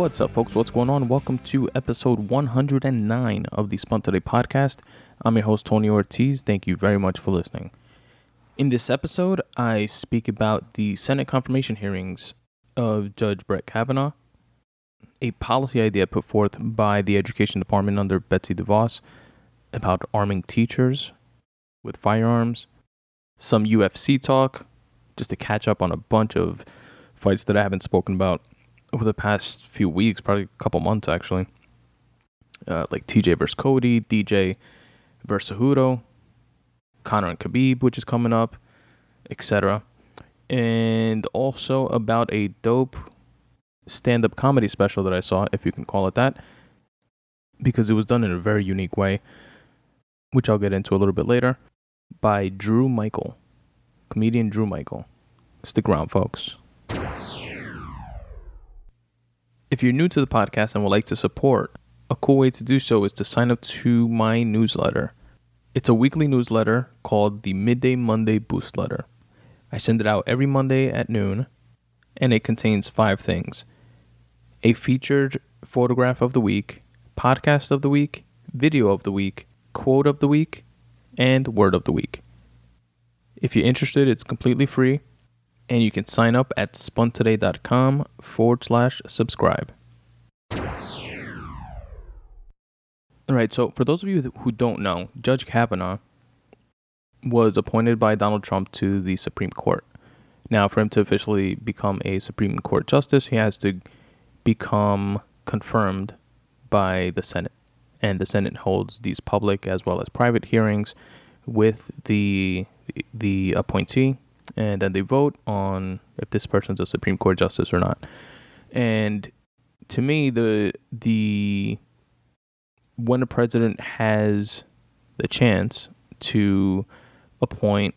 What's up, folks? What's going on? Welcome to episode 109 of the Spun Today podcast. I'm your host, Tony Ortiz. Thank you very much for listening. In this episode, I speak about the Senate confirmation hearings of Judge Brett Kavanaugh, a policy idea put forth by the Education Department under Betsy DeVos about arming teachers with firearms, some UFC talk, just to catch up on a bunch of fights that I haven't spoken about over the past few weeks, probably a couple months actually. Uh, like TJ versus Cody, DJ versus Cejudo, Conor and Khabib, which is coming up, etc. And also about a dope stand-up comedy special that I saw, if you can call it that, because it was done in a very unique way, which I'll get into a little bit later, by Drew Michael, comedian Drew Michael. Stick around, folks. If you're new to the podcast and would like to support, a cool way to do so is to sign up to my newsletter. It's a weekly newsletter called the Midday Monday Boost Letter. I send it out every Monday at noon, and it contains five things a featured photograph of the week, podcast of the week, video of the week, quote of the week, and word of the week. If you're interested, it's completely free and you can sign up at spuntoday.com forward slash subscribe. All right, so for those of you who don't know, Judge Kavanaugh was appointed by Donald Trump to the Supreme Court. Now, for him to officially become a Supreme Court justice, he has to become confirmed by the Senate. And the Senate holds these public as well as private hearings with the the appointee and then they vote on if this person's a Supreme Court justice or not. And to me, the the when a president has the chance to appoint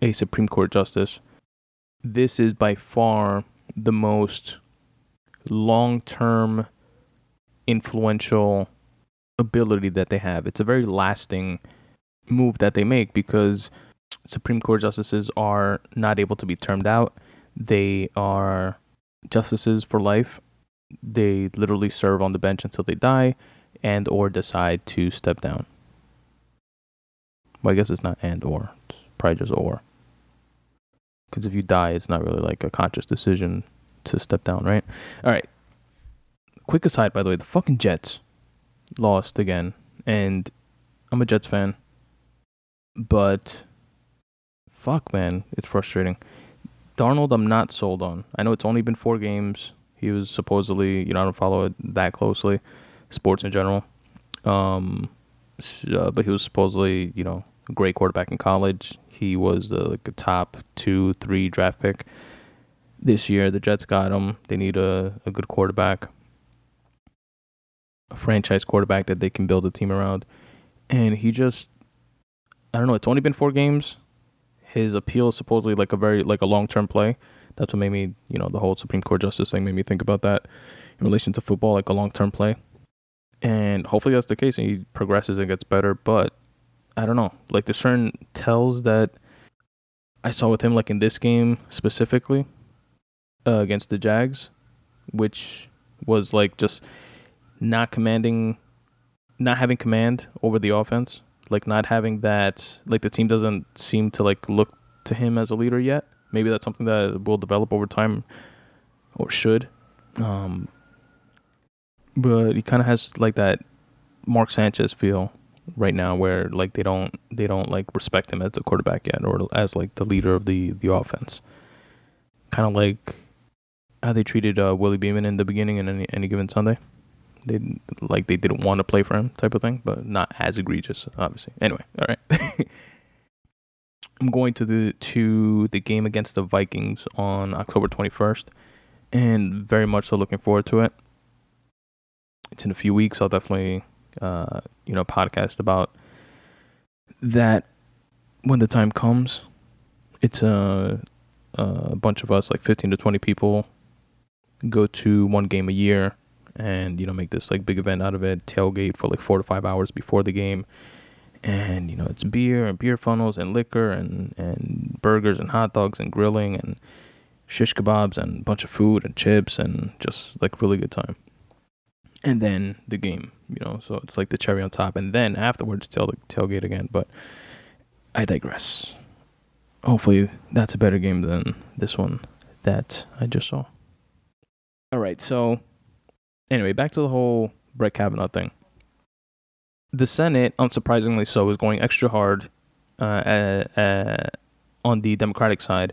a Supreme Court justice, this is by far the most long-term influential ability that they have. It's a very lasting move that they make because Supreme Court justices are not able to be termed out. They are justices for life. They literally serve on the bench until they die and or decide to step down. Well, I guess it's not and or. It's probably just or. Because if you die, it's not really like a conscious decision to step down, right? All right. Quick aside, by the way, the fucking Jets lost again. And I'm a Jets fan. But fuck, man, it's frustrating. Darnold, I'm not sold on. I know it's only been four games. He was supposedly, you know, I don't follow it that closely, sports in general. Um, uh, but he was supposedly, you know, a great quarterback in college. He was uh, like a top two, three draft pick. This year, the Jets got him. They need a, a good quarterback, a franchise quarterback that they can build a team around. And he just, I don't know, it's only been four games his appeal is supposedly like a very like a long term play. That's what made me, you know, the whole Supreme Court justice thing made me think about that in relation to football, like a long term play. And hopefully that's the case and he progresses and gets better. But I don't know. Like there's certain tells that I saw with him, like in this game specifically uh, against the Jags, which was like just not commanding, not having command over the offense like not having that like the team doesn't seem to like look to him as a leader yet. Maybe that's something that will develop over time or should. Um but he kind of has like that Mark Sanchez feel right now where like they don't they don't like respect him as a quarterback yet or as like the leader of the the offense. Kind of like how they treated uh, Willie Beamen in the beginning in any any given Sunday they like they didn't want to play for him type of thing, but not as egregious, obviously. Anyway, all right. I'm going to the to the game against the Vikings on October 21st, and very much so looking forward to it. It's in a few weeks. I'll definitely, uh, you know, podcast about that when the time comes. It's a, a bunch of us, like 15 to 20 people, go to one game a year and you know make this like big event out of it tailgate for like four to five hours before the game and you know it's beer and beer funnels and liquor and and burgers and hot dogs and grilling and shish kebabs and a bunch of food and chips and just like really good time. And then the game, you know, so it's like the cherry on top. And then afterwards, tail the tailgate again. But I digress. Hopefully, that's a better game than this one that I just saw. All right, so anyway, back to the whole Brett Kavanaugh thing. The Senate, unsurprisingly so, is going extra hard uh, uh, on the Democratic side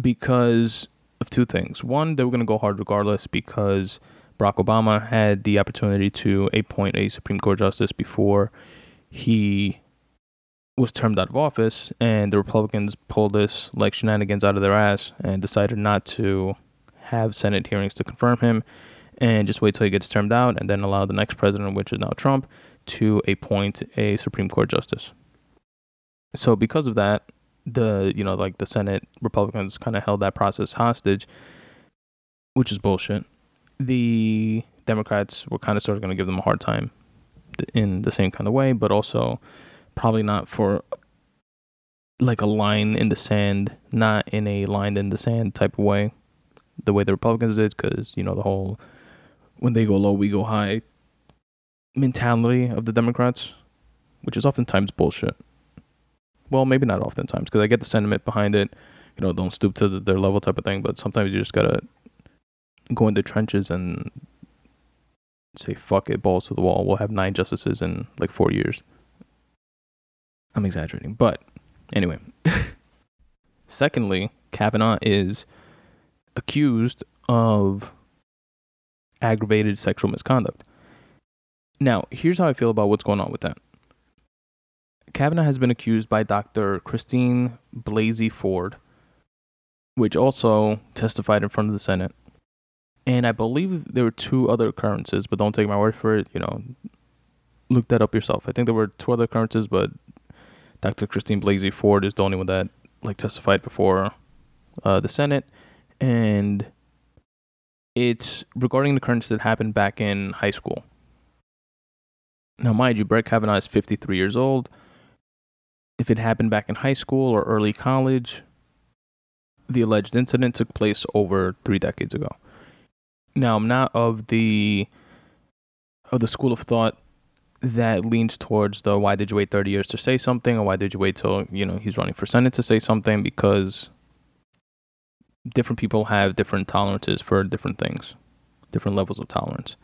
because of two things. One, they were going to go hard regardless because Barack Obama had the opportunity to appoint a Supreme Court justice before he was termed out of office, and the Republicans pulled this like shenanigans out of their ass and decided not to have Senate hearings to confirm him and just wait till he gets termed out and then allow the next president, which is now Trump, to appoint a Supreme Court justice. So because of that, the you know like the Senate Republicans kind of held that process hostage, which is bullshit. The Democrats were kind of sort of going to give them a hard time in the same kind of way, but also probably not for like a line in the sand, not in a line in the sand type of way, the way the Republicans did, because you know the whole when they go low, we go high mentality of the Democrats, which is oftentimes bullshit well, maybe not oftentimes because I get the sentiment behind it. You know, don't stoop to the, their level type of thing. But sometimes you just gotta go in the trenches and say fuck it, balls to the wall. We'll have nine justices in like four years. I'm exaggerating, but anyway. Secondly, Kavanaugh is accused of aggravated sexual misconduct. Now, here's how I feel about what's going on with that. Kavanaugh has been accused by Dr. Christine Blasey Ford, which also testified in front of the Senate. And I believe there were two other occurrences, but don't take my word for it. You know, look that up yourself. I think there were two other occurrences, but Dr. Christine Blasey Ford is the only one that like testified before uh, the Senate, and it's regarding the occurrence that happened back in high school. Now, mind you, Brett Kavanaugh is 53 years old if it happened back in high school or early college, the alleged incident took place over three decades ago. Now, I'm not of the of the school of thought that leans towards the why did you wait 30 years to say something or why did you wait till you know he's running for senate to say something because different people have different tolerances for different things different levels of tolerance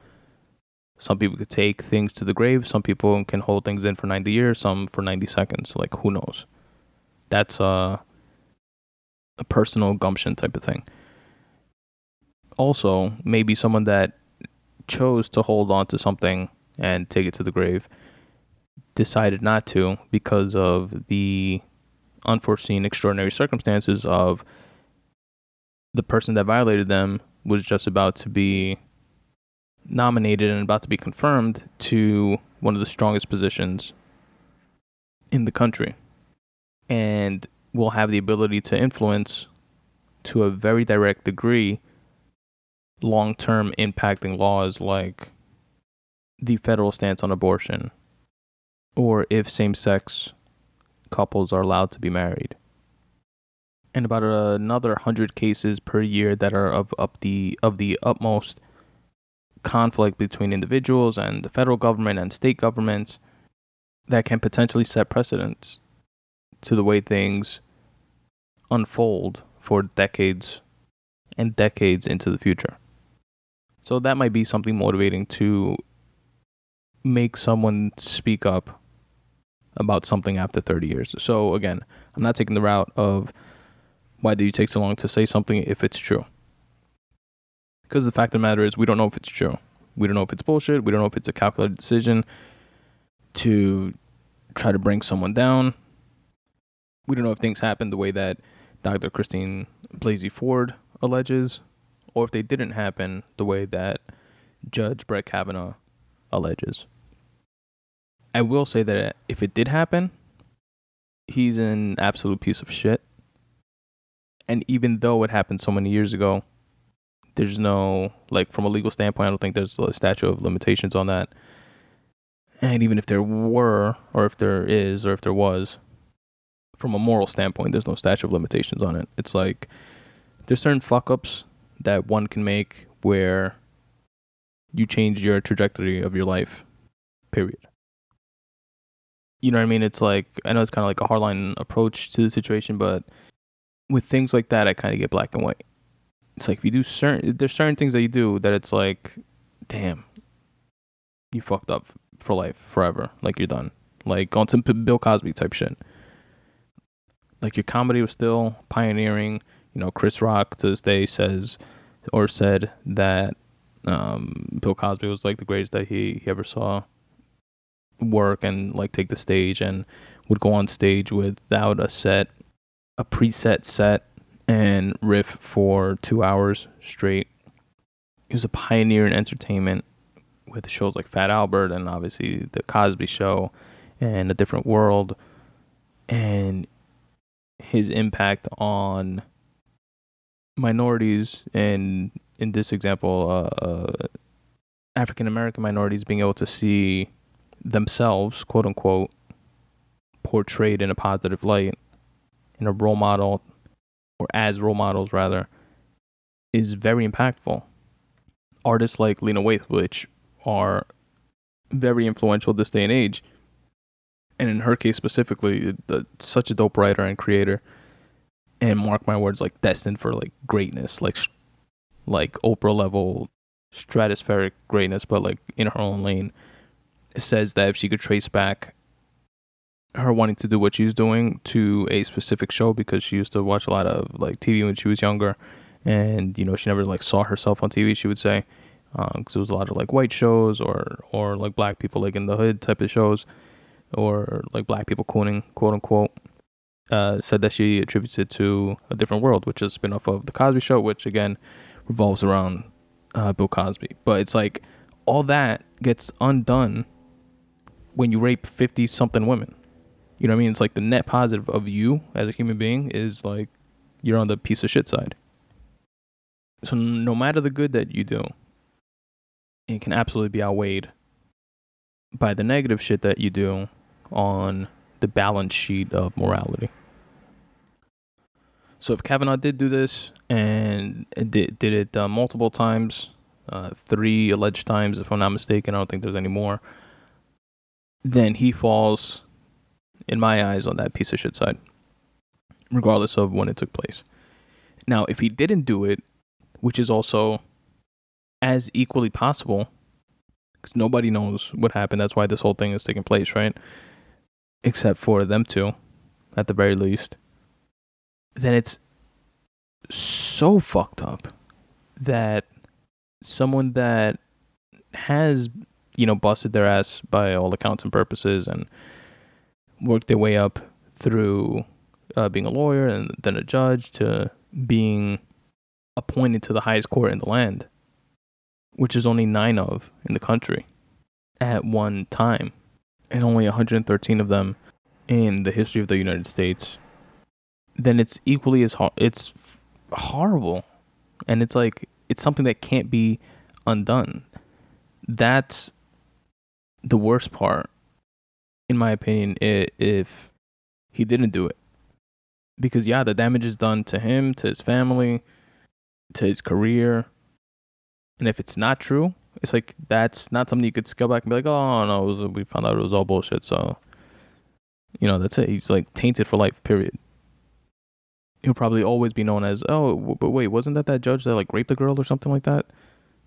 some people could take things to the grave. Some people can hold things in for 90 years, some for 90 seconds. Like, who knows? That's a, a personal gumption type of thing. Also, maybe someone that chose to hold on to something and take it to the grave decided not to because of the unforeseen extraordinary circumstances of the person that violated them was just about to be nominated and about to be confirmed to one of the strongest positions in the country and will have the ability to influence to a very direct degree long term impacting laws like the federal stance on abortion or if same sex couples are allowed to be married. And about another 100 cases per year that are of up the of the utmost conflict between individuals and the federal government and state governments that can potentially set precedents to the way things unfold for decades and decades into the future. So that might be something motivating to make someone speak up about something after 30 years. So again, I'm not taking the route of why do you take so long to say something if it's true. Because the fact of the matter is, we don't know if it's true. We don't know if it's bullshit. We don't know if it's a calculated decision to try to bring someone down. We don't know if things happened the way that Dr. Christine Blasey Ford alleges, or if they didn't happen the way that Judge Brett Kavanaugh alleges. I will say that if it did happen, he's an absolute piece of shit. And even though it happened so many years ago, there's no like from a legal standpoint. I don't think there's a statute of limitations on that. And even if there were, or if there is, or if there was, from a moral standpoint, there's no statute of limitations on it. It's like there's certain fuck ups that one can make where you change your trajectory of your life. Period. You know what I mean? It's like I know it's kind of like a hardline approach to the situation, but with things like that, I kind of get black and white. It's like if you do certain, there's certain things that you do that it's like, damn, you fucked up for life, forever. Like you're done. Like on some Bill Cosby type shit. Like your comedy was still pioneering. You know, Chris Rock to this day says or said that um, Bill Cosby was like the greatest that he, he ever saw work and like take the stage and would go on stage without a set, a preset set and riff for two hours straight. He was a pioneer in entertainment with shows like Fat Albert and obviously the Cosby Show and A Different World, and his impact on minorities and in this example, uh, uh, African American minorities being able to see themselves, quote unquote, portrayed in a positive light, in a role model, or as role models rather, is very impactful. Artists like Lena Waithe, which are very influential this day and age, and in her case specifically, the, such a dope writer and creator, and mark my words, like destined for like greatness, like like Oprah level stratospheric greatness, but like in her own lane. It says that if she could trace back her wanting to do what she's doing to a specific show because she used to watch a lot of like TV when she was younger, and you know she never like saw herself on TV. She would say because um, it was a lot of like white shows or or like black people like in the hood type of shows, or like black people cooning quote unquote. Uh, said that she attributes it to a different world, which is a spin off of the Cosby Show, which again revolves around uh, Bill Cosby. But it's like all that gets undone when you rape 50 something women. You know what I mean? It's like the net positive of you as a human being is like you're on the piece of shit side. So no matter the good that you do, it can absolutely be outweighed by the negative shit that you do on the balance sheet of morality. So if Kavanaugh did do this and did did it uh, multiple times, uh, three alleged times, if I'm not mistaken, I don't think there's any more. Then he falls, in my eyes, on that piece of shit side, regardless of when it took place. Now, if he didn't do it, which is also as equally possible, because nobody knows what happened. That's why this whole thing is taking place, right? Except for them two, at the very least then it's so fucked up that someone that has you know busted their ass by all accounts and purposes and worked their way up through uh, being a lawyer and then a judge to being appointed to the highest court in the land, which is only nine of in the country at one time, and only 113 of them in the history of the United States then it's equally as hard. It's horrible, and it's like it's something that can't be undone. That's the worst part, in my opinion. If he didn't do it, because yeah, the damage is done to him, to his family, to his career, and if it's not true, it's like that's not something you could go back and be like, oh no, was, we found out it was all bullshit. So, you know, that's it. He's like tainted for life. Period he'll probably always be known as oh but wait wasn't that that judge that like raped the girl or something like that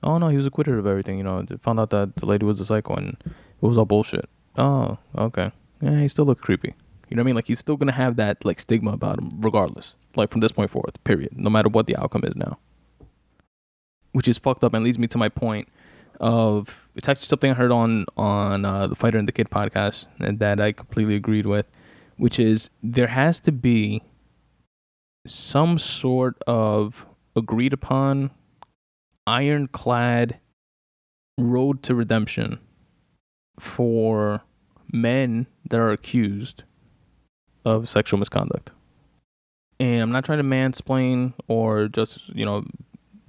oh no he was acquitted of everything you know found out that the lady was a psycho and it was all bullshit oh okay. Yeah he still looks creepy. You know what i mean? Like he's still gonna have that like stigma about him regardless. Like from this point forward period. No matter what the outcome is now. Which is fucked up and leads me to my point of it's actually something i heard on on uh, the fighter and the kid podcast and that i completely agreed with which is there has to be some sort of agreed upon ironclad road to redemption for men that are accused of sexual misconduct. And I'm not trying to mansplain or just, you know,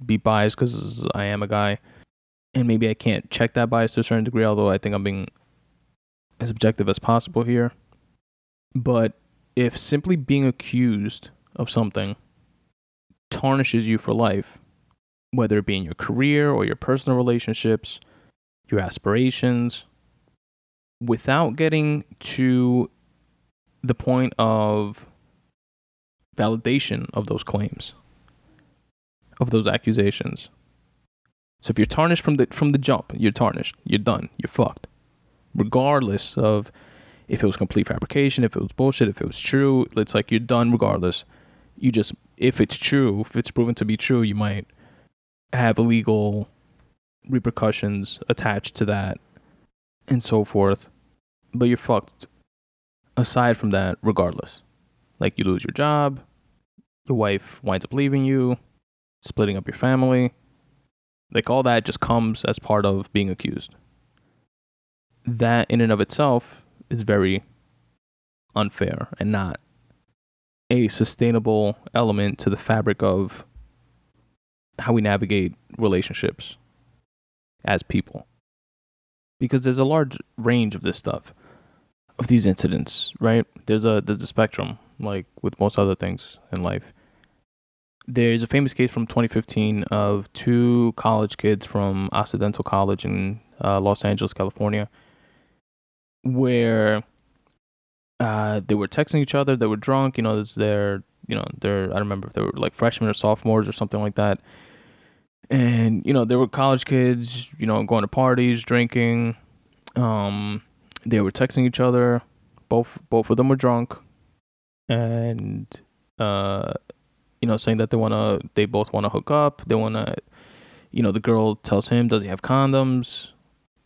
be biased because I am a guy. And maybe I can't check that bias to a certain degree, although I think I'm being as objective as possible here. But if simply being accused of something tarnishes you for life, whether it be in your career or your personal relationships, your aspirations, without getting to the point of validation of those claims, of those accusations. So if you're tarnished from the from the jump, you're tarnished. You're done. You're fucked. Regardless of if it was complete fabrication, if it was bullshit, if it was true, it's like you're done regardless. You just if it's true, if it's proven to be true, you might have legal repercussions attached to that and so forth. But you're fucked aside from that regardless. Like you lose your job, your wife winds up leaving you, splitting up your family. Like all that just comes as part of being accused. That in and of itself is very unfair and not a sustainable element to the fabric of how we navigate relationships as people. Because there's a large range of this stuff, of these incidents, right? There's a there's a spectrum, like with most other things in life. There's a famous case from 2015 of two college kids from Occidental College in uh, Los Angeles, California, where uh, they were texting each other. They were drunk. You know, they're you know they're I don't remember if they were like freshmen or sophomores or something like that. And you know they were college kids. You know, going to parties, drinking. Um, they were texting each other. Both both of them were drunk, and uh, you know, saying that they wanna they both wanna hook up. They wanna, you know, the girl tells him, does he have condoms?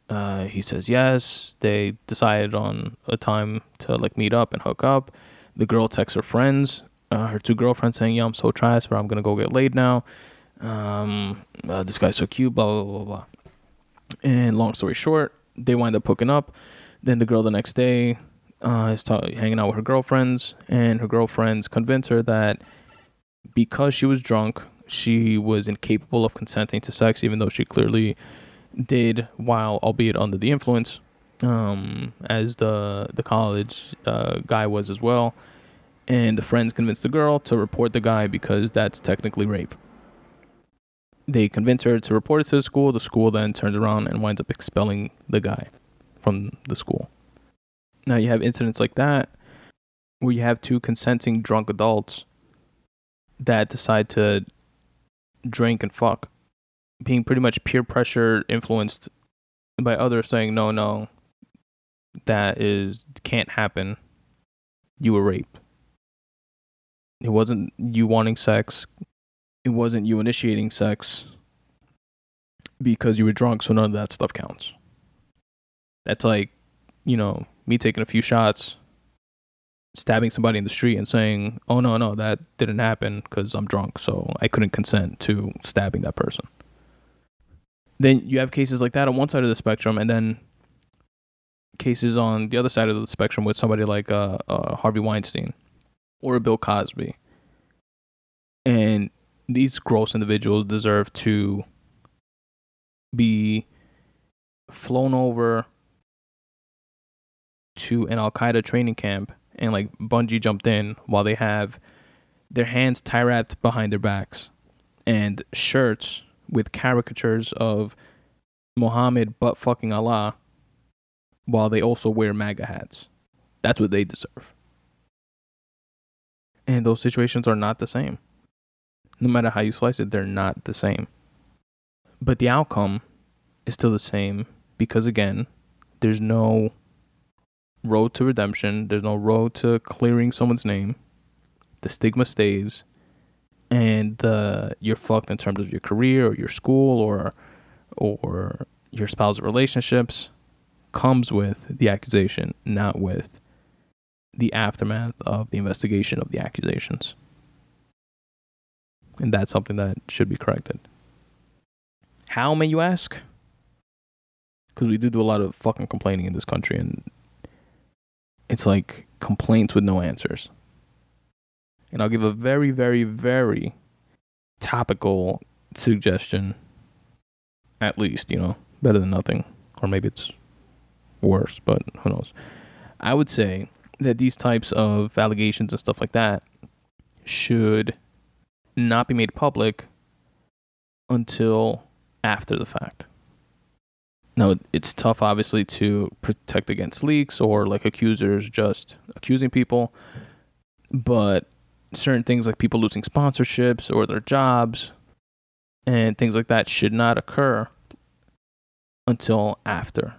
Uh, he says yes. They decided on a time to like meet up and hook up. The girl texts her friends, uh, her two girlfriends, saying, "Yeah, I'm so trash, but I'm gonna go get laid now." Um, uh, this guy's so cute, blah blah blah blah. And long story short, they wind up hooking up. Then the girl the next day uh, is ta- hanging out with her girlfriends, and her girlfriends convince her that because she was drunk, she was incapable of consenting to sex, even though she clearly did while albeit under the influence um, as the the college uh, guy was as well and the friends convinced the girl to report the guy because that's technically rape they convince her to report it to the school. The school then turns around and winds up expelling the guy from the school. Now you have incidents like that where you have two consenting drunk adults that decide to drink and fuck being pretty much peer pressure influenced by others saying no no that is can't happen. You were raped. It wasn't you wanting sex it wasn't you initiating sex because you were drunk so none of that stuff counts that's like you know me taking a few shots stabbing somebody in the street and saying oh no no that didn't happen because i'm drunk so i couldn't consent to stabbing that person then you have cases like that on one side of the spectrum, and then cases on the other side of the spectrum with somebody like uh, uh, Harvey Weinstein or Bill Cosby. And these gross individuals deserve to be flown over to an Al Qaeda training camp and like bungee jumped in while they have their hands tie wrapped behind their backs and shirts with caricatures of Muhammad butt fucking Allah while they also wear MAGA hats. That's what they deserve. And those situations are not the same. No matter how you slice it, they're not the same. But the outcome is still the same because, again, there's no road to redemption, there's no road to clearing someone's name. The stigma stays, and the you're fucked in terms of your career or your school or or your spousal relationships comes with the accusation, not with the aftermath of the investigation of the accusations. And that's something that should be corrected. How may you ask? Because we do do a lot of fucking complaining in this country, and it's like complaints with no answers. And I'll give a very, very, very topical suggestion, at least, you know, better than nothing. Or maybe it's worse, but who knows. I would say that these types of allegations and stuff like that should not be made public until after the fact. Now, it's tough, obviously, to protect against leaks or like accusers just accusing people, but certain things like people losing sponsorships or their jobs and things like that should not occur until after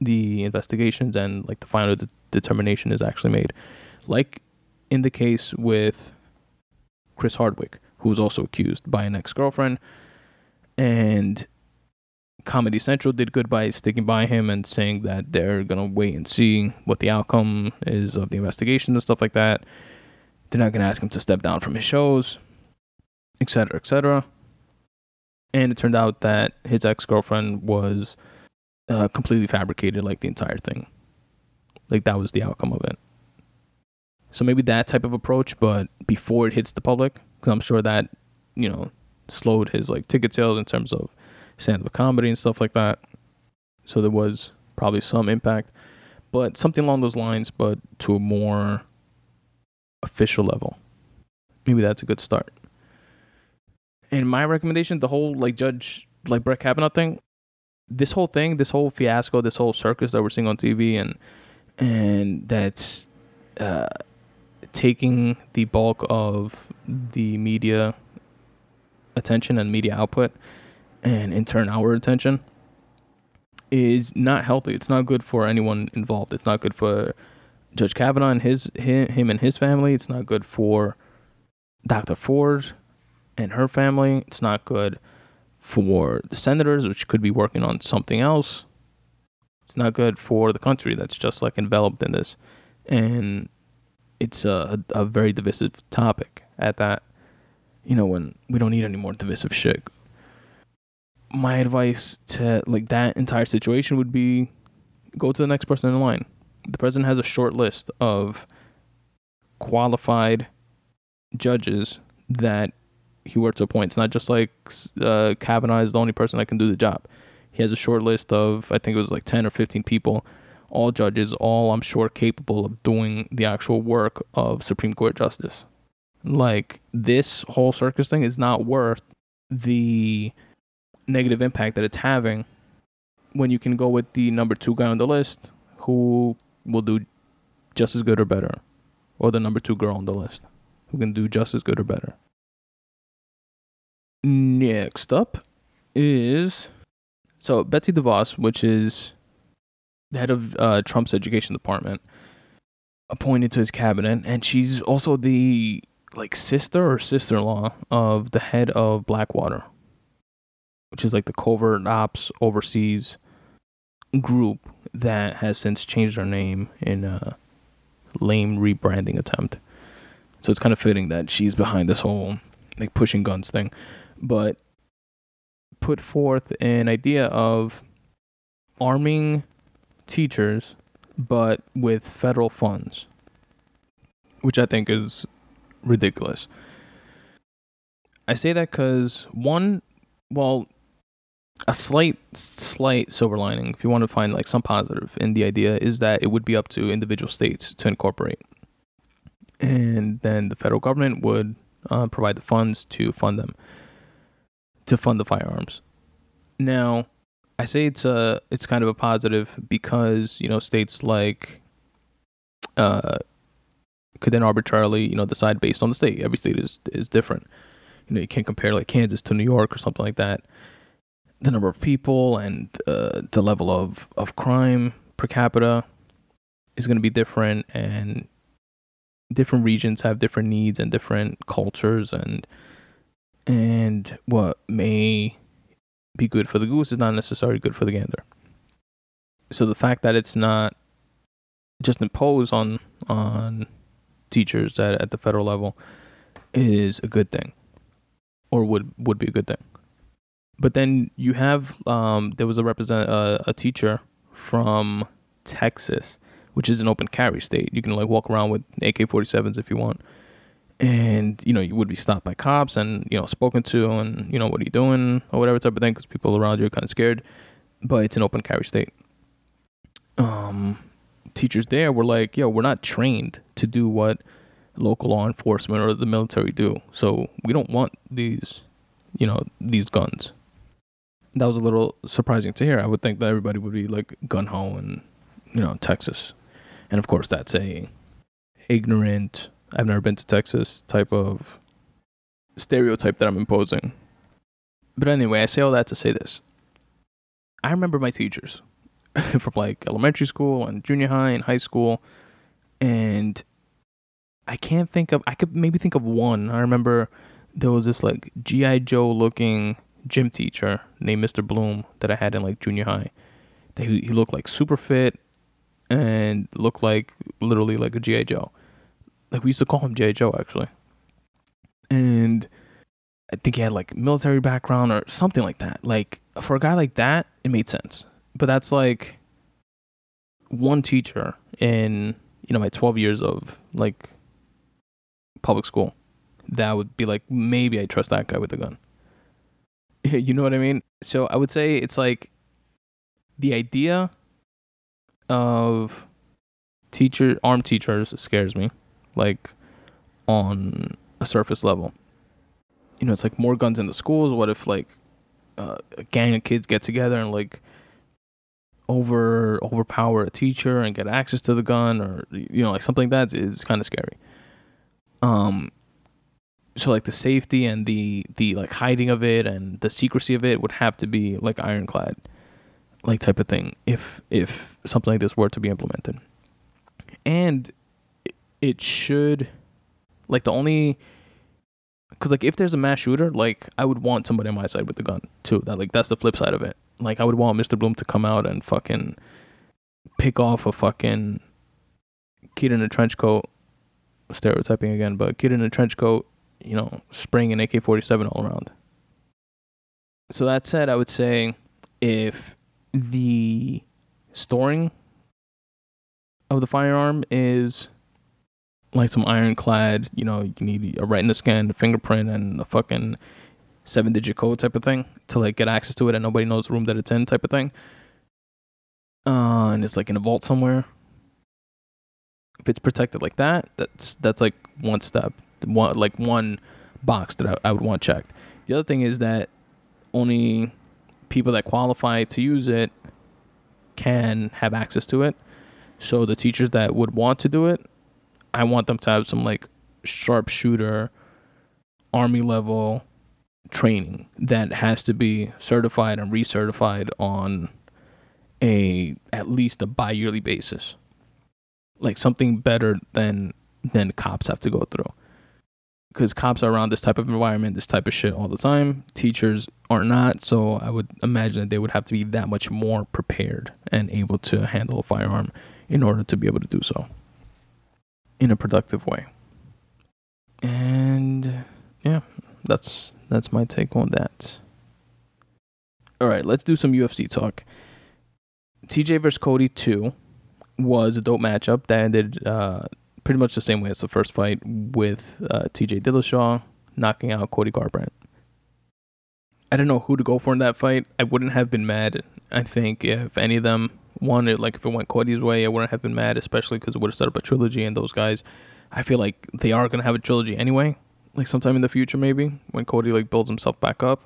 the investigations and like the final de- determination is actually made. Like in the case with Chris Hardwick, who was also accused by an ex girlfriend. And Comedy Central did good by sticking by him and saying that they're going to wait and see what the outcome is of the investigation and stuff like that. They're not going to ask him to step down from his shows, etc., etc. And it turned out that his ex girlfriend was uh, completely fabricated, like the entire thing. Like that was the outcome of it. So maybe that type of approach, but before it hits the public, because I'm sure that you know slowed his like ticket sales in terms of stand-up comedy and stuff like that. So there was probably some impact, but something along those lines, but to a more official level. Maybe that's a good start. And my recommendation, the whole like Judge like Brett Kavanaugh thing, this whole thing, this whole fiasco, this whole circus that we're seeing on TV, and and that's uh, taking the bulk of the media attention and media output and in turn our attention is not healthy. It's not good for anyone involved. It's not good for Judge Kavanaugh and his him and his family. It's not good for Dr. Ford and her family. It's not good for the senators, which could be working on something else. It's not good for the country that's just like enveloped in this. And it's a, a very divisive topic at that. You know, when we don't need any more divisive shit. My advice to like that entire situation would be go to the next person in line. The president has a short list of qualified judges that he were to appoint. It's not just like uh, Kavanaugh is the only person that can do the job. He has a short list of I think it was like ten or fifteen people all judges, all I'm sure capable of doing the actual work of Supreme Court justice. Like this whole circus thing is not worth the negative impact that it's having when you can go with the number two guy on the list who will do just as good or better, or the number two girl on the list who can do just as good or better. Next up is so Betsy DeVos, which is head of uh, Trump's education department, appointed to his cabinet, and she's also the like sister or sister-in-law of the head of Blackwater, which is like the covert ops overseas group that has since changed their name in a lame rebranding attempt. So it's kind of fitting that she's behind this whole like pushing guns thing, but put forth an idea of arming teachers, but with federal funds, which I think is ridiculous. I say that because one, well, a slight, slight silver lining, if you want to find like some positive in the idea, is that it would be up to individual states to incorporate, and then the federal government would uh, provide the funds to fund them, to fund the firearms. Now, I say it's a it's kind of a positive because you know states like uh could then arbitrarily you know decide based on the state. Every state is is different. You know you can't compare like Kansas to New York or something like that. The number of people and uh, the level of of crime per capita is going to be different, and different regions have different needs and different cultures and and what may be good for the goose is not necessarily good for the gander. So the fact that it's not just imposed on on teachers at, at the federal level is a good thing, or would would be a good thing. But then you have um, there was a represent uh, a teacher from Texas, which is an open carry state. You can like walk around with AK-47s if you want and you know you would be stopped by cops and you know spoken to and you know what are you doing or whatever type of thing because people around you are kind of scared but it's an open carry state um teachers there were like yo we're not trained to do what local law enforcement or the military do. So we don't want these, you know, these guns. That was a little surprising to hear. I would think that everybody would be like gun ho and you know Texas, and of course that's a ignorant. I've never been to Texas type of stereotype that I'm imposing. But anyway, I say all that to say this. I remember my teachers from like elementary school and junior high and high school, and I can't think of. I could maybe think of one. I remember there was this like GI Joe looking gym teacher named Mr. Bloom that I had in like junior high. He, looked like super fit and looked like literally like a GI Joe. Like we used to call him GI Joe actually. And I think he had like military background or something like that. Like for a guy like that, it made sense. But that's like one teacher in you know my 12 years of like public school. That would be like maybe I trust that guy with a gun. you know what I mean? So I would say it's like the idea of teacher armed teachers scares me like on a surface level. You know it's like more guns in the schools. What if like uh, a gang of kids get together and like over overpower a teacher and get access to the gun or you know like something like that is kind of scary. Um so like the safety and the the like hiding of it and the secrecy of it would have to be like ironclad like type of thing if if something like this were to be implemented. And it should like the only because like if there's a mass shooter like i would want somebody on my side with the gun too. That like that's the flip side of it. Like i would want mr bloom to come out and fucking pick off a fucking kid in a trench coat stereotyping again but kid in a trench coat you know spraying an ak-47 all around. So that said i would say if the storing of the firearm is like some ironclad, you know, you need a retina scan, a fingerprint, and a fucking seven digit code type of thing to like get access to it and nobody knows the room that it's in type of thing. Uh, and it's like in a vault somewhere. If it's protected like that, that's that's like one step, one like one box that I, I would want checked. The other thing is that only people that qualify to use it can have access to it. So the teachers that would want to do it, I want them to have some like sharpshooter army level training that has to be certified and recertified on a at least a bi-yearly basis. Like something better than than cops have to go through because cops are around this type of environment, this type of shit all the time. Teachers are not, so I would imagine that they would have to be that much more prepared and able to handle a firearm in order to be able to do so in a productive way. And yeah, that's that's my take on that. All right, let's do some UFC talk. TJ versus Cody 2 was a dope matchup that ended uh, pretty much the same way as the first fight with uh, TJ Dillashaw knocking out Cody Garbrandt. I don't know who to go for in that fight. I wouldn't have been mad. I think if any of them won it, like if it went Cody's way, I wouldn't have been mad, especially because it would have set up a trilogy. And those guys, I feel like they are gonna have a trilogy anyway, like sometime in the future, maybe when Cody like builds himself back up.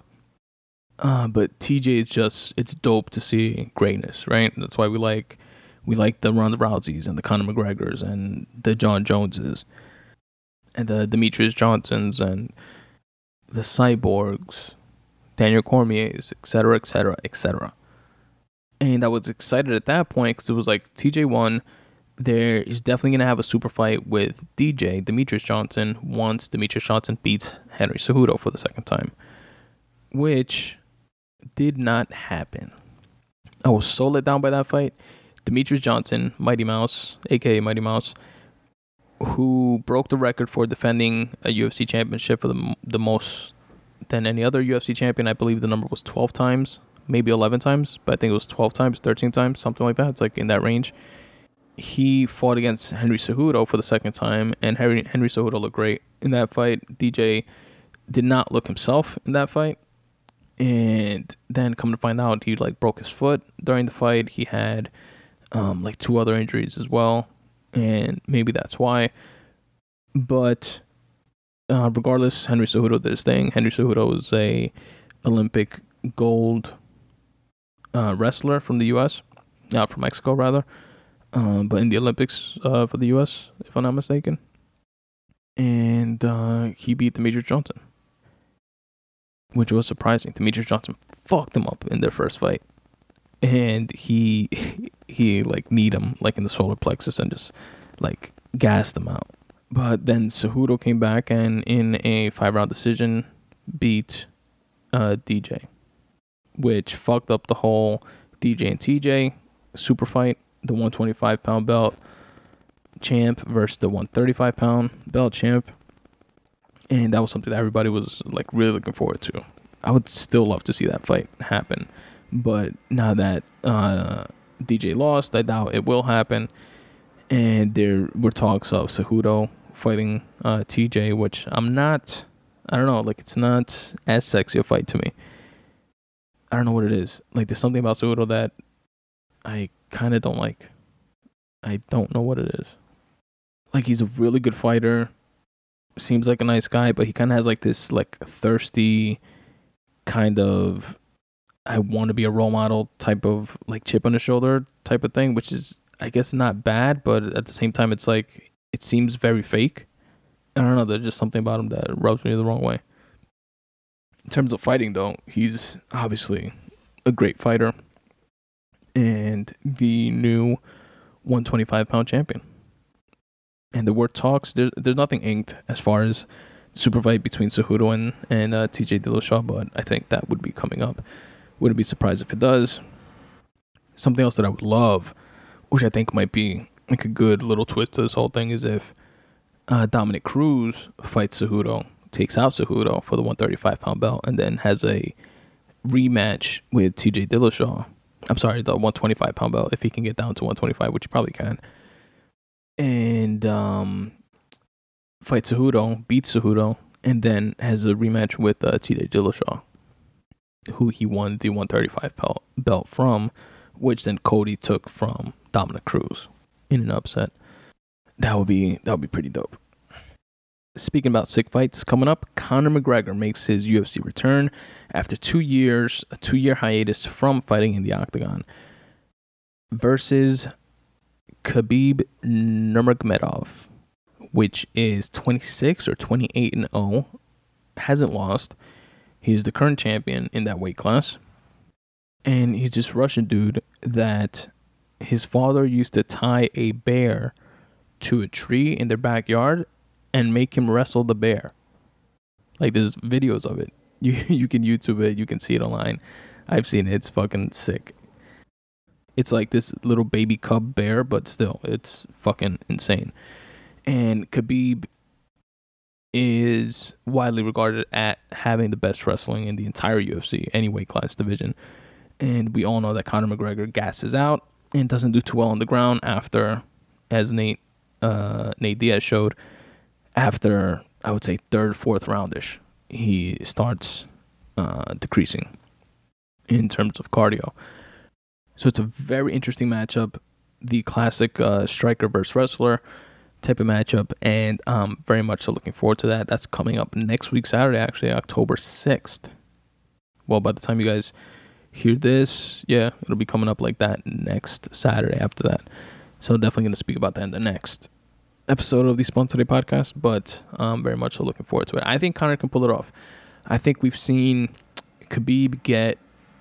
Uh, but TJ is just it's dope to see greatness, right? That's why we like we like the Ronda Rouseys and the Conor McGregors and the John Joneses and the Demetrious Johnsons and the Cyborgs, Daniel Cormier's, etc., etc., etc. And I was excited at that point because it was like TJ won. There is definitely going to have a super fight with DJ, Demetrious Johnson, once Demetrious Johnson beats Henry Cejudo for the second time, which did not happen. I was so let down by that fight. Demetrious Johnson, Mighty Mouse, aka Mighty Mouse, who broke the record for defending a UFC championship for the the most than any other UFC champion. I believe the number was 12 times, maybe 11 times, but I think it was 12 times, 13 times, something like that. It's like in that range. He fought against Henry Cejudo for the second time, and Henry Henry Cejudo looked great in that fight. DJ did not look himself in that fight, and then come to find out, he like broke his foot during the fight. He had um, like two other injuries as well, and maybe that's why. But uh, regardless, Henry Cejudo did his thing. Henry Cejudo was a Olympic gold uh, wrestler from the U.S., not from Mexico rather, um, but in the Olympics uh, for the U.S., if I'm not mistaken. And uh, he beat Demetrious Johnson, which was surprising. Demetrious Johnson fucked him up in their first fight, and he he like kneed him like in the solar plexus and just like gassed him out. But then Cejudo came back and in a five round decision beat uh, DJ, which fucked up the whole DJ and TJ super fight, the 125 pound belt champ versus the 135 pound belt champ. And that was something that everybody was like really looking forward to. I would still love to see that fight happen. But now that uh, DJ lost, I doubt it will happen. And there were talks of Cejudo fighting uh, TJ, which I'm not I don't know, like it's not as sexy a fight to me. I don't know what it is. Like there's something about Cejudo that I kind of don't like. I don't know what it is. Like he's a really good fighter. Seems like a nice guy, but he kind of has like this like thirsty kind of I want to be a role model type of like chip on the shoulder type of thing, which is I guess not bad, but at the same time it's like it seems very fake. I don't know. There's just something about him that rubs me the wrong way. In terms of fighting, though, he's obviously a great fighter and the new 125 pound champion. And the word talks, there's, there's nothing inked as far as super fight between Cejudo and, and uh, TJ Dillashaw, but I think that would be coming up. Wouldn't be surprised if it does. Something else that I would love, which I think might be like a good little twist to this whole thing, is if uh, Dominick Cruz fights Cejudo, takes out Cejudo for the 135 pound belt, and then has a rematch with TJ Dillashaw. I'm sorry, the 125 pound belt, if he can get down to 125, which he probably can. And um, fights Cejudo, beats Cejudo, and then has a rematch with uh, TJ Dillashaw, who he won the 135 belt from, which then Cody took from Dominick Cruz in an upset. That would be that would be pretty dope. Speaking about sick fights coming up, Conor McGregor makes his UFC return after two years, a two-year hiatus from fighting in the octagon, versus Khabib Nurmagomedov, which is 26 or 28 and 0, hasn't lost. He's the current champion in that weight class, and he's this Russian dude that his father used to tie a bear to a tree in their backyard and make him wrestle the bear. Like there's videos of it. You you can YouTube it, you can see it online. I've seen it. It's fucking sick. It's like this little baby cub bear, but still, it's fucking insane. And Khabib is widely regarded at having the best wrestling in the entire UFC, any weight class division. And we all know that Conor McGregor gasses out and doesn't do too well on the ground after, as Nate uh, Nate Diaz showed, after I would say third, fourth roundish, he starts uh, decreasing in terms of cardio. So it's a very interesting matchup, the classic uh, striker versus wrestler type of matchup, and I'm very much so looking forward to that. That's coming up next week, Saturday, actually, October 6th. Well, by the time you guys hear this, yeah, it'll be coming up like that next Saturday after that. So definitely going to speak about that in the next episode of the Today podcast, but I'm very much looking forward to it. I think Conor can pull it off. I think we've seen Khabib get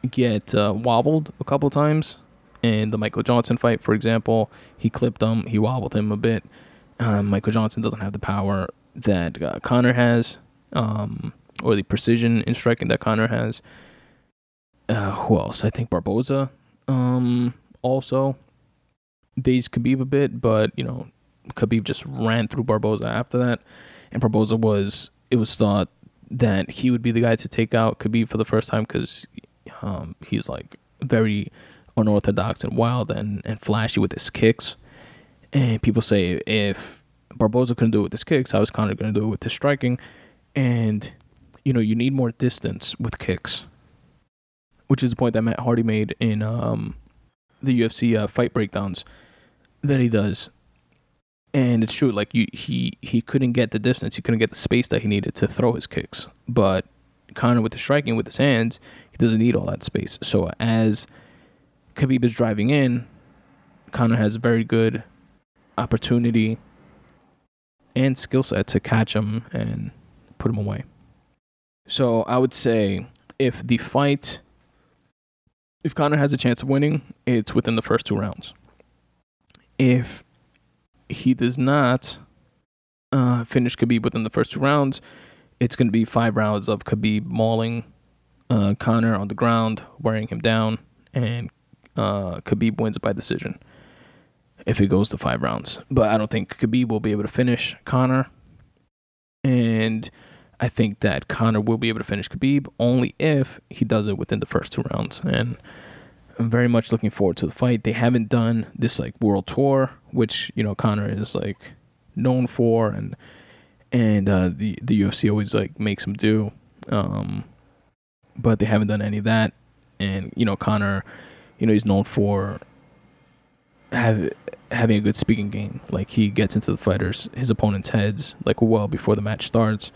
get uh, wobbled a couple times in the Michael Johnson fight, for example. He clipped him, he wobbled him a bit. Um, Michael Johnson doesn't have the power that uh, Conor has, um, or the precision in striking that Conor has. Uh, who else? I think Barboza um, also dazed Khabib a bit, but you know Khabib just ran through Barboza after that, and Barboza was it was thought that he would be the guy to take out Khabib for the first time because um, he's like very unorthodox and wild and, and flashy with his kicks. And people say if Barboza couldn't do it with his kicks, I was kind of going to do it with his striking? And you know you need more distance with kicks, which is the point that Matt Hardy made in um, the UFC uh, fight breakdowns that he does And it's true, like you, he he couldn't get the distance, he couldn't get the space that he needed to throw his kicks. But Conor with the striking with his hands, he doesn't need all that space. So as Khabib is driving in, Conor has a very good opportunity and skill set to catch him and put him away. So I would say if the fight, if Conor has a chance of winning, it's within the first two rounds. If he does not uh, finish Khabib within the first two rounds, it's going to be five rounds of Khabib mauling uh, Conor on the ground, wearing him down, and uh, Khabib wins by decision if it goes to five rounds. But I don't think Khabib will be able to finish Conor. And I think that Conor will be able to finish Khabib only if he does it within the first two rounds. And I'm very much looking forward to the fight. They haven't done this like world tour, which you know Conor is like known for, and and uh, the the UFC always like makes him do. Um, but they haven't done any of that. And you know Conor, you know he's known for have having a good speaking game. Like he gets into the fighters, his opponent's heads, like well before the match starts.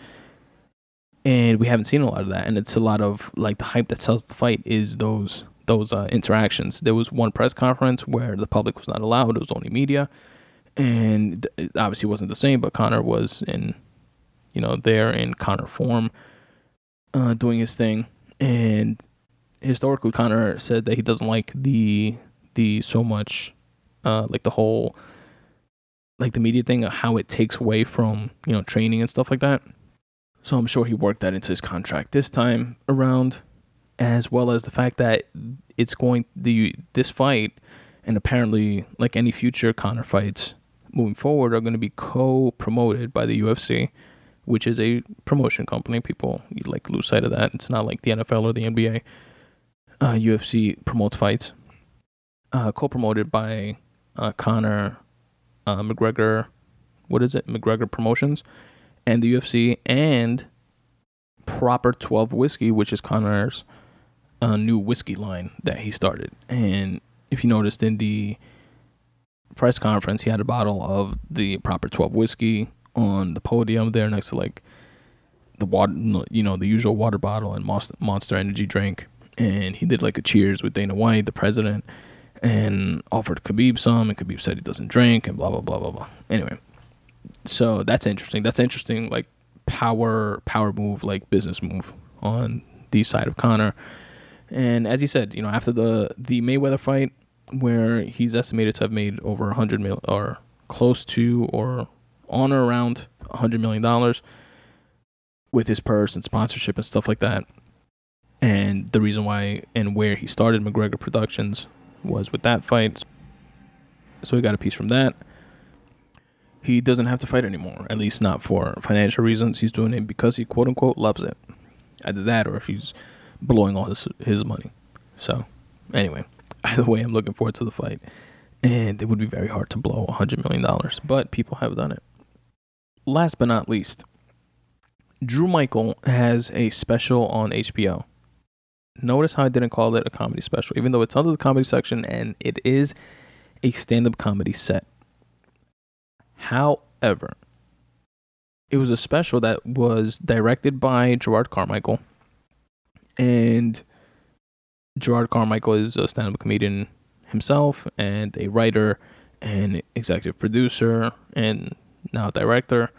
And we haven't seen a lot of that, and it's a lot of like the hype that sells the fight is those those uh, interactions. There was one press conference where the public was not allowed; it was only media, and it obviously wasn't the same. But Conor was in, you know, there in Conor form, uh, doing his thing, and historically, Conor said that he doesn't like the the so much uh, like the whole like the media thing, how it takes away from you know training and stuff like that. So I'm sure he worked that into his contract this time around, as well as the fact that it's going the this fight and apparently like any future Conor fights moving forward are going to be co-promoted by the UFC, which is a promotion company. People like lose sight of that. It's not like the NFL or the NBA. Uh, UFC promotes fights, uh, co-promoted by uh, Conor uh, McGregor, what is it? McGregor Promotions, and the UFC, and Proper 12 Whiskey, which is Conor's uh, new whiskey line that he started. And if you noticed in the press conference, he had a bottle of the Proper 12 Whiskey on the podium there next to like the water, you know, the usual water bottle and Monster Energy drink. And he did like a cheers with Dana White, the president and offered Khabib some, and Khabib said he doesn't drink, and blah blah blah blah blah. Anyway, so that's interesting. That's interesting, like power power move, like business move on the side of Conor. And as he said, you know, after the the Mayweather fight, where he's estimated to have made over a hundred mil or close to or on or around a hundred million dollars with his purse and sponsorship and stuff like that. And the reason why and where he started McGregor Productions was with that fight. So he got a piece from that. He doesn't have to fight anymore, at least not for financial reasons. He's doing it because he quote unquote loves it. Either that or if he's blowing all his his money. So anyway, either way, I'm looking forward to the fight. And it would be very hard to blow a hundred million dollars, but people have done it. Last but not least, Drew Michael has a special on HBO. Notice how I didn't call it a comedy special, even though it's under the comedy section and it is a stand up comedy set. However, it was a special that was directed by Jerrod Carmichael. And Jerrod Carmichael is a stand up comedian himself and a writer and executive producer and now director.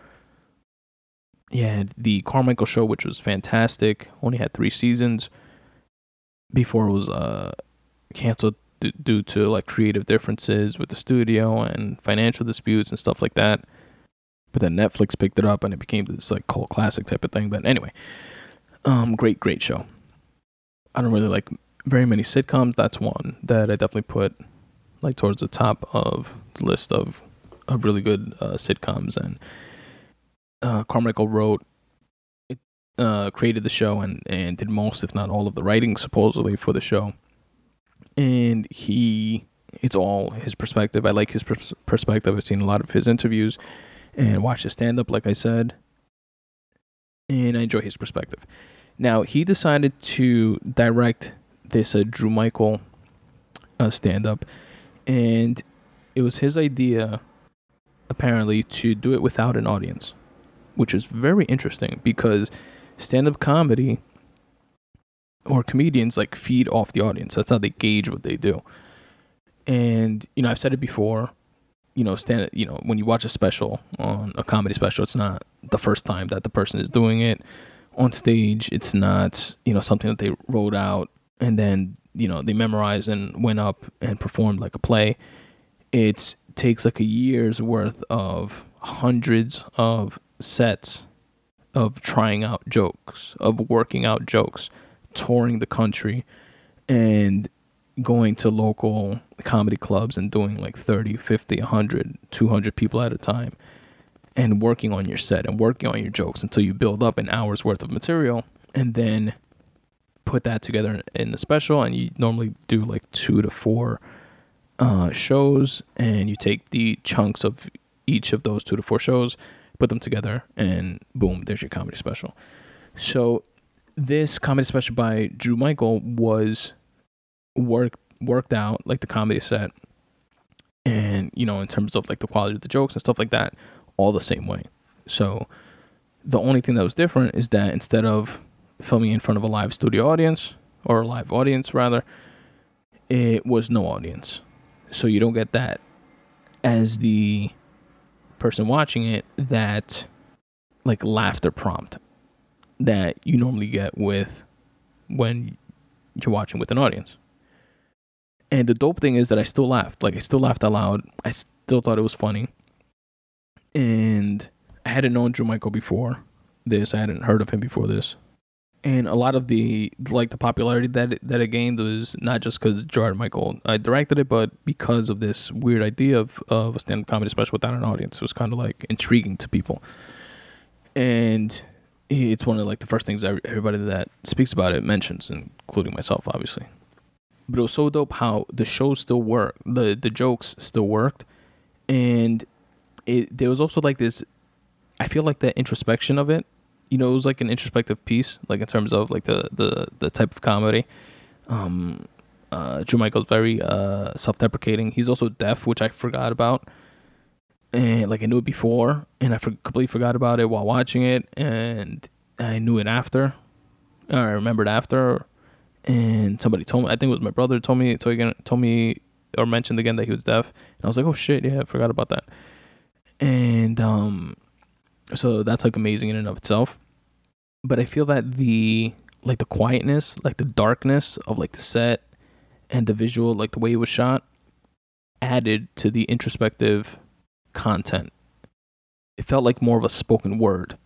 Yeah, the Carmichael show, which was fantastic, only had three seasons before it was uh, canceled d- due to like creative differences with the studio and financial disputes and stuff like that. But then Netflix picked it up and it became this like cult classic type of thing. But anyway, um, great, great show. I don't really like very many sitcoms. That's one that I definitely put like towards the top of the list of of really good uh, sitcoms. And uh, Carmichael wrote it, uh, created the show and, and did most, if not all, of the writing supposedly for the show. And he, it's all his perspective. I like his pers- perspective. I've seen a lot of his interviews and watched his stand up, like I said. And I enjoy his perspective. Now, he decided to direct this uh, Drew Michael uh, stand up. And it was his idea apparently to do it without an audience, which is very interesting because stand-up comedy or comedians like feed off the audience. That's how they gauge what they do. And you know, I've said it before. You know, stand. You know, when you watch a special on a comedy special, it's not the first time that the person is doing it on stage. It's not you know something that they wrote out and then you know they memorized and went up and performed like a play. It takes like a year's worth of hundreds of sets of trying out jokes, of working out jokes, touring the country, and going to local comedy clubs and doing like 30, 50, 100, 200 people at a time and working on your set and working on your jokes until you build up an hour's worth of material and then put that together in the special. And you normally do like two to four uh, shows and you take the chunks of each of those two to four shows put them together and boom there's your comedy special. So this comedy special by drew michael was worked worked out like the comedy set and you know in terms of like the quality of the jokes and stuff like that all the same way so the only thing that was different is that instead of filming in front of a live studio audience or a live audience rather it was no audience so you don't get that as the person watching it that like laughter prompt that you normally get with when you're watching with an audience and the dope thing is that I still laughed. Like I still laughed out loud. I still thought it was funny. And I hadn't known Drew Michael before this. I hadn't heard of him before this. And a lot of the like the popularity that it, that it gained was not just because Jerrod Michael I directed it, but because of this weird idea of of a stand-up comedy special without an audience. It was kind of like intriguing to people. And it's one of like the first things everybody that speaks about it mentions, including myself, obviously but it was so dope how the show still worked, the the jokes still worked, and it there was also like this. I feel like the introspection of it, you know, it was like an introspective piece, like in terms of like the the the type of comedy. Um, uh, Drew Michael's very uh self-deprecating. He's also deaf, which I forgot about, and like I knew it before, and I for- completely forgot about it while watching it, and I knew it after. I remembered after and somebody told me I think it was my brother told me told, again, told me or mentioned again that he was deaf and I was like oh shit yeah I forgot about that and um so that's like amazing in and of itself but I feel that the like the quietness like the darkness of like the set and the visual like the way it was shot added to the introspective content it felt like more of a spoken word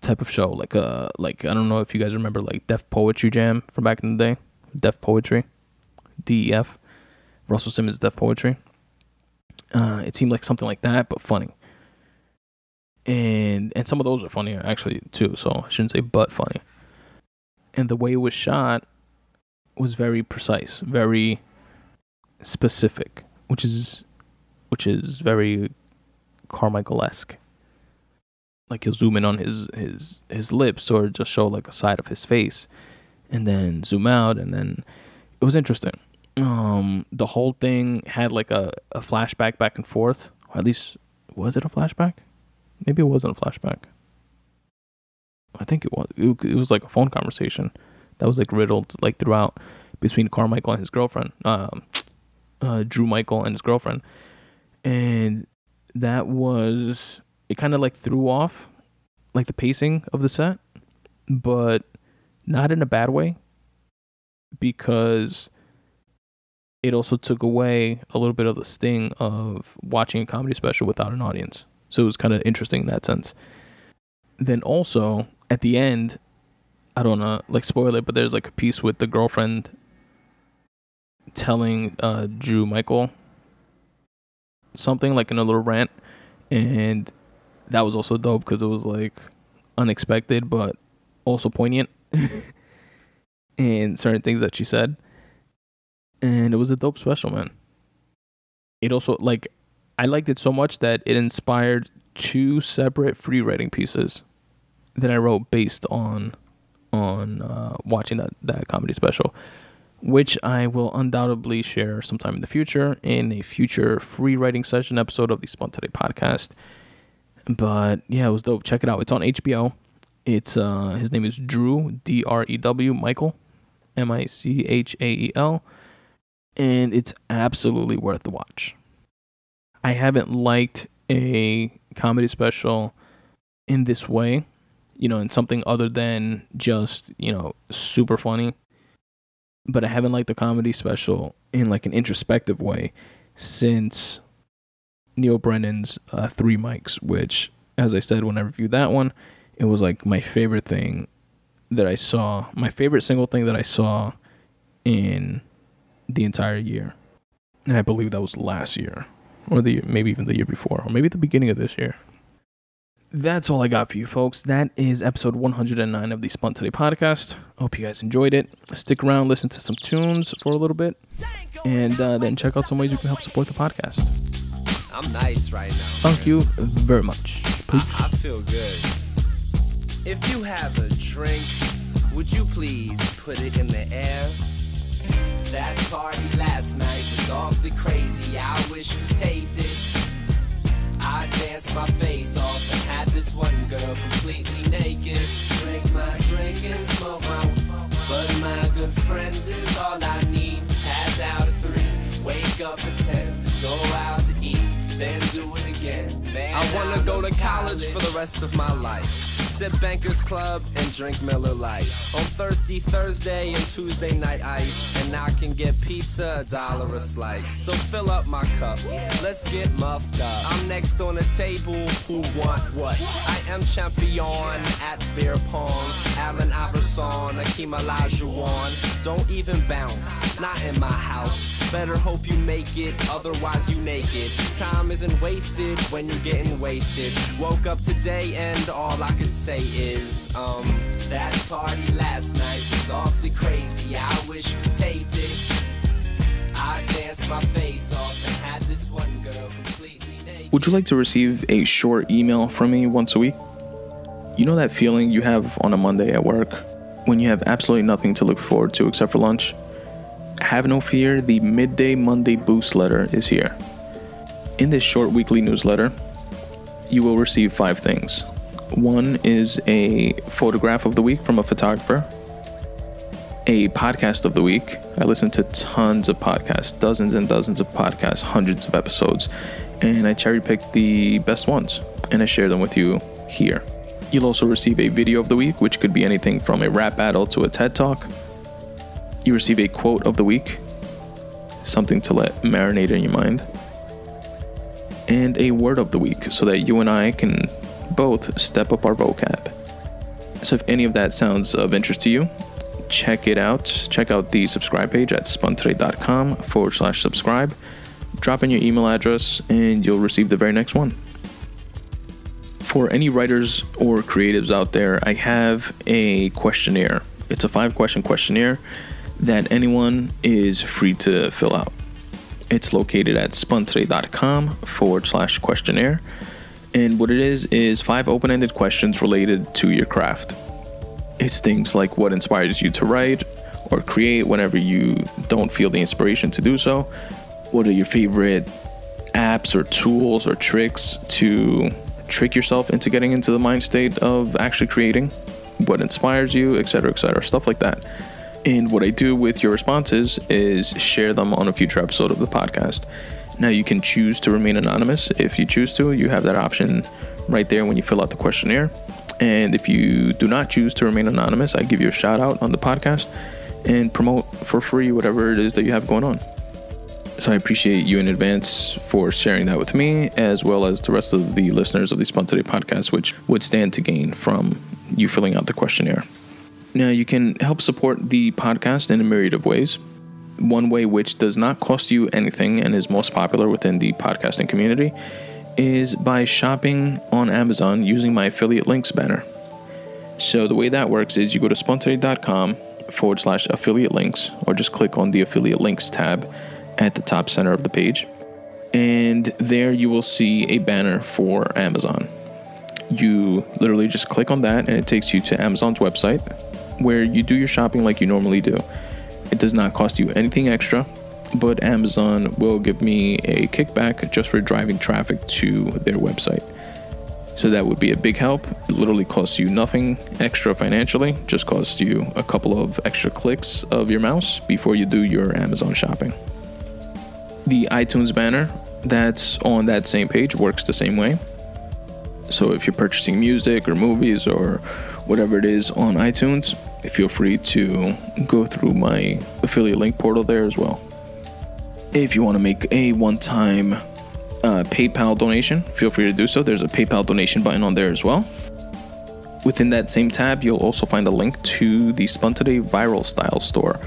type of show. Like uh like I don't know if you guys remember like Def Poetry Jam from back in the day. Def Poetry. DEF. Russell Simmons Def Poetry. Uh it seemed like something like that, but funny. And and some of those are funnier actually too, so I shouldn't say but funny. And the way it was shot was very precise, very specific, which is which is very Carmichael esque like he'll zoom in on his his his lips or just show like a side of his face and then zoom out and then it was interesting um the whole thing had like a, a flashback back and forth or at least was it a flashback? Maybe it wasn't a flashback. I think it was it, it was like a phone conversation that was like riddled like throughout between carmichael and his girlfriend um uh, drew michael and his girlfriend. And that was it kind of like threw off like the pacing of the set, but not in a bad way because it also took away a little bit of the sting of watching a comedy special without an audience. So it was kind of interesting in that sense. Then also at the end, I don't know, like spoil it, but there's like a piece with the girlfriend telling uh, Drew Michael something like in a little rant, and that was also dope because it was like unexpected but also poignant and certain things that she said and it was a dope special man it also like i liked it so much that it inspired two separate free writing pieces that i wrote based on on uh, watching that that comedy special which I will undoubtedly share sometime in the future in a future free writing session episode of the Today podcast. But yeah, it was dope. Check it out. It's on HBO. It's uh his name is Drew D R E W Michael M I C H A E L and it's absolutely worth the watch. I haven't liked a comedy special in this way, you know, in something other than just, you know, super funny. But I haven't liked a comedy special in like an introspective way since Neal Brennan's uh, Three Mics, which, as I said when I reviewed that one, it was like my favorite thing that I saw, my favorite single thing that I saw in the entire year. And I believe that was last year, or the maybe even the year before, or maybe the beginning of this year. That's all I got for you folks. That is episode 109 of the Spun Today podcast. Hope you guys enjoyed it. Stick around, listen to some tunes for a little bit, and uh, then check out some ways you can help support the podcast. I'm nice right now. Thank you very much. Peace. I, I feel good. If you have a drink, would you please put it in the air? That party last night was awfully crazy. I wish we taped it. I danced my face off and had this one girl completely naked. Drink my drink and smoke my. But my good friends is all I need. Pass out at three, wake up at ten, go out to eat, then do it again. Man, I wanna go to college for the rest of my life. Sip Bankers Club and drink Miller Lite. On Thirsty Thursday and Tuesday night ice. And I can get pizza, a dollar a slice. So fill up my cup, let's get muffed up. I'm next on the table, who want what? I am champion at beer pong. Allen Iverson, Akeem Olajuwon. Don't even bounce, not in my house. Better hope you make it, otherwise you naked. Time isn't wasted when you're getting wasted. Woke up today and all I could say is, um, that party last night was awfully crazy. I wish we taped it. I danced my face off and had this one girl completely naked. Would you like to receive a short email from me once a week? You know that feeling you have on a Monday at work when you have absolutely nothing to look forward to except for lunch? Have no fear, the Midday Monday Boost letter is here. In this short weekly newsletter, you will receive five things. One is a photograph of the week from a photographer, a podcast of the week. I listen to tons of podcasts, dozens and dozens of podcasts, hundreds of episodes, and I cherry pick the best ones and I share them with you here. You'll also receive a video of the week, which could be anything from a rap battle to a TED talk. You receive a quote of the week, something to let marinate in your mind, and a word of the week so that you and I can both step up our vocab. So, if any of that sounds of interest to you, check it out. Check out the subscribe page at spuntoday.com forward slash subscribe. Drop in your email address and you'll receive the very next one. For any writers or creatives out there, I have a questionnaire. It's a five question questionnaire that anyone is free to fill out. It's located at spuntoday.com forward slash questionnaire. And what it is, is five open ended questions related to your craft. It's things like what inspires you to write or create whenever you don't feel the inspiration to do so. What are your favorite apps or tools or tricks to trick yourself into getting into the mind state of actually creating? What inspires you, etc., etc., stuff like that. And what I do with your responses is share them on a future episode of the podcast. Now, you can choose to remain anonymous if you choose to. You have that option right there when you fill out the questionnaire. And if you do not choose to remain anonymous, I give you a shout out on the podcast and promote for free whatever it is that you have going on. So I appreciate you in advance for sharing that with me, as well as the rest of the listeners of the Spun Today podcast, which would stand to gain from you filling out the questionnaire. Now, you can help support the podcast in a myriad of ways. One way, which does not cost you anything and is most popular within the podcasting community, is by shopping on Amazon using my affiliate links banner. So, the way that works is you go to spuntoday.com forward slash affiliate links, or just click on the affiliate links tab at the top center of the page. And there you will see a banner for Amazon. You literally just click on that, and it takes you to Amazon's website where you do your shopping like you normally do. It does not cost you anything extra, but Amazon will give me a kickback just for driving traffic to their website. So that would be a big help. It literally costs you nothing extra financially, just costs you a couple of extra clicks of your mouse before you do your Amazon shopping. The iTunes banner that's on that same page works the same way. So if you're purchasing music or movies or whatever it is on iTunes, feel free to go through my affiliate link portal there as well. If you want to make a one time uh, PayPal donation, feel free to do so. There's a PayPal donation button on there as well. Within that same tab, you'll also find a link to the Spun Today Viral Style store.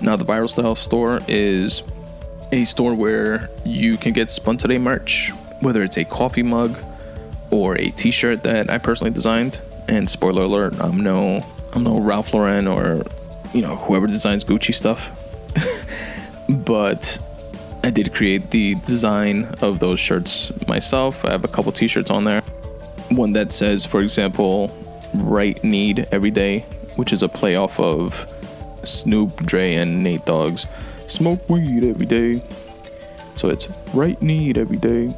Now, the Viral Style store is a store where you can get Spun Today merch, whether it's a coffee mug or a T-shirt that I personally designed. And spoiler alert, I'm no, I'm no Ralph Lauren or you know whoever designs Gucci stuff, but I did create the design of those shirts myself. I have a couple T-shirts on there. One that says, for example, "Right Need Every Day," which is a play off of Snoop, Dre, and Nate Dogg's "Smoke Weed Every Day." So it's "Right Need Every Day"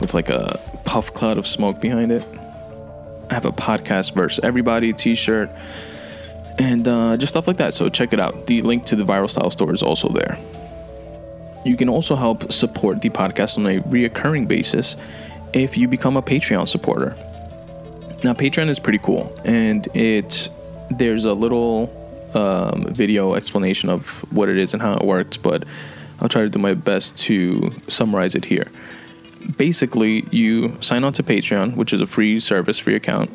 with like a puff cloud of smoke behind it. I have a podcast versus everybody T-shirt and uh, just stuff like that. So check it out. The link to the Viral Style store is also there. You can also help support the podcast on a reoccurring basis if you become a Patreon supporter. Now, Patreon is pretty cool, and it there's a little um, video explanation of what it is and how it works, but I'll try to do my best to summarize it here. Basically, you sign on to Patreon, which is a free service, free account,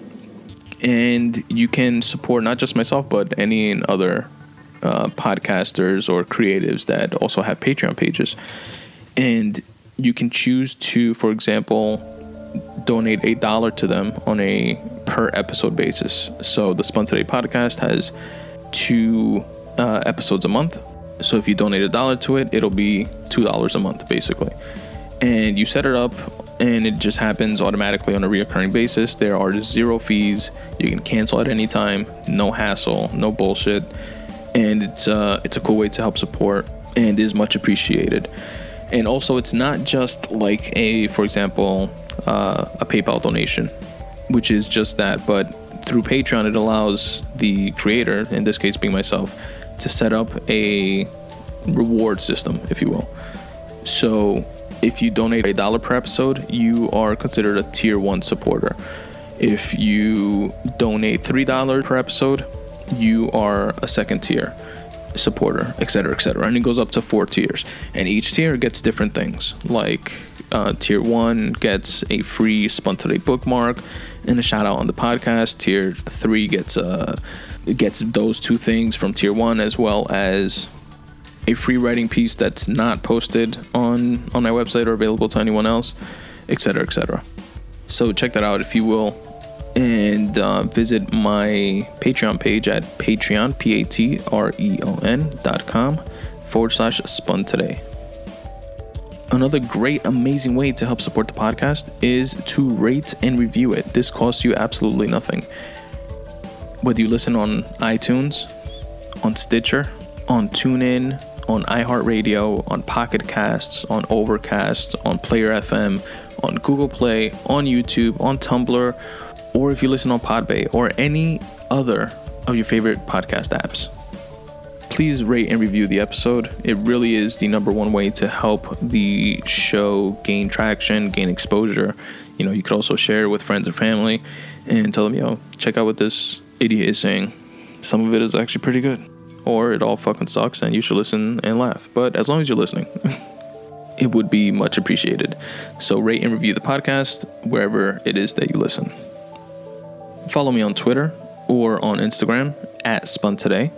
and you can support not just myself, but any other uh, podcasters or creatives that also have Patreon pages. And you can choose to, for example, donate a dollar to them on a per episode basis. So the Spun Today podcast has two uh, episodes a month. So if you donate a dollar to it, it'll be two dollars a month basically. And you set it up and it just happens automatically on a reoccurring basis. There are zero fees. You can cancel at any time, no hassle, no bullshit and it's uh, it's a cool way to help support and is much appreciated. And also, it's not just like a, for example, uh, a PayPal donation, which is just that, but through Patreon, it allows the creator, in this case being myself, to set up a reward system, if you will. So, if you donate a dollar per episode, you are considered a tier one supporter. If you donate three dollars per episode, you are a second tier supporter, etc., etc. And it goes up to four tiers, and each tier gets different things. Like uh, tier one gets a free Today bookmark and a shout out on the podcast. Tier three gets uh gets those two things from tier one as well as a free writing piece that's not posted on on my website or available to anyone else, etc., etc. So check that out if you will and uh, visit my Patreon page at Patreon, P A T R E O N dot com forward slash spun today. Another great, amazing way to help support the podcast is to rate and review it. This costs you absolutely nothing. Whether you listen on iTunes, on Stitcher, on TuneIn, on iHeartRadio, on Pocket Casts, on Overcast, on Player FM, on Google Play, on YouTube, on Tumblr, or if you listen on Podbay or any other of your favorite podcast apps. Please rate and review the episode. It really is the number one way to help the show gain traction, gain exposure. You know, you could also share it with friends and family and tell them, yo, check out what this idiot is saying. Some of it is actually pretty good. Or it all fucking sucks and you should listen and laugh. But as long as you're listening, it would be much appreciated. So rate and review the podcast wherever it is that you listen. Follow me on Twitter or on Instagram at Spun Today.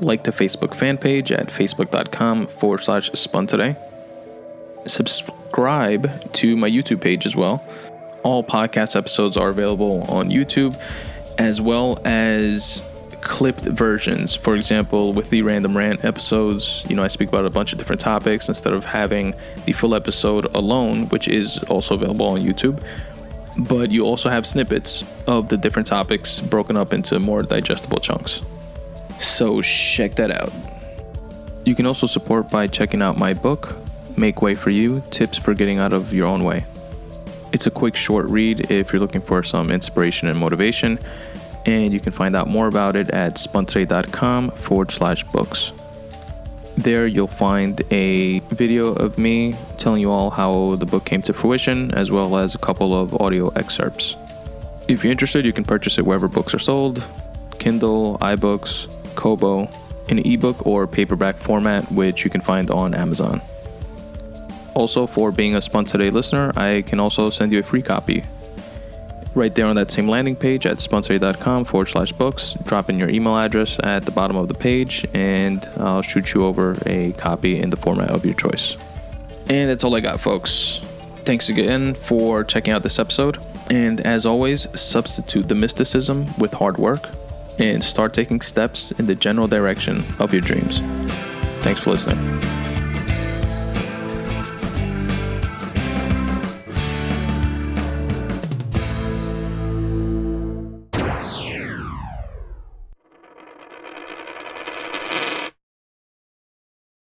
Like the Facebook fan page at facebook.com forward slash Spun Today. Subscribe to my YouTube page as well. All podcast episodes are available on YouTube as well as clipped versions. For example, with the random rant episodes, you know, I speak about a bunch of different topics instead of having the full episode alone, which is also available on YouTube but you also have snippets of the different topics broken up into more digestible chunks. So check that out. You can also support by checking out my book, Make Way for You Tips for Getting Out of Your Own Way. It's a quick, short read if you're looking for some inspiration and motivation, and you can find out more about it at spuntoday.com forward slash books. There, you'll find a video of me telling you all how the book came to fruition, as well as a couple of audio excerpts. If you're interested, you can purchase it wherever books are sold Kindle, iBooks, Kobo, in ebook or paperback format, which you can find on Amazon. Also, for being a Spun Today listener, I can also send you a free copy. Right there on that same landing page at spuntoday.com forward slash books, drop in your email address at the bottom of the page, and I'll shoot you over a copy in the format of your choice. And that's all I got, folks. Thanks again for checking out this episode. And as always, substitute the mysticism with hard work and start taking steps in the general direction of your dreams. Thanks for listening.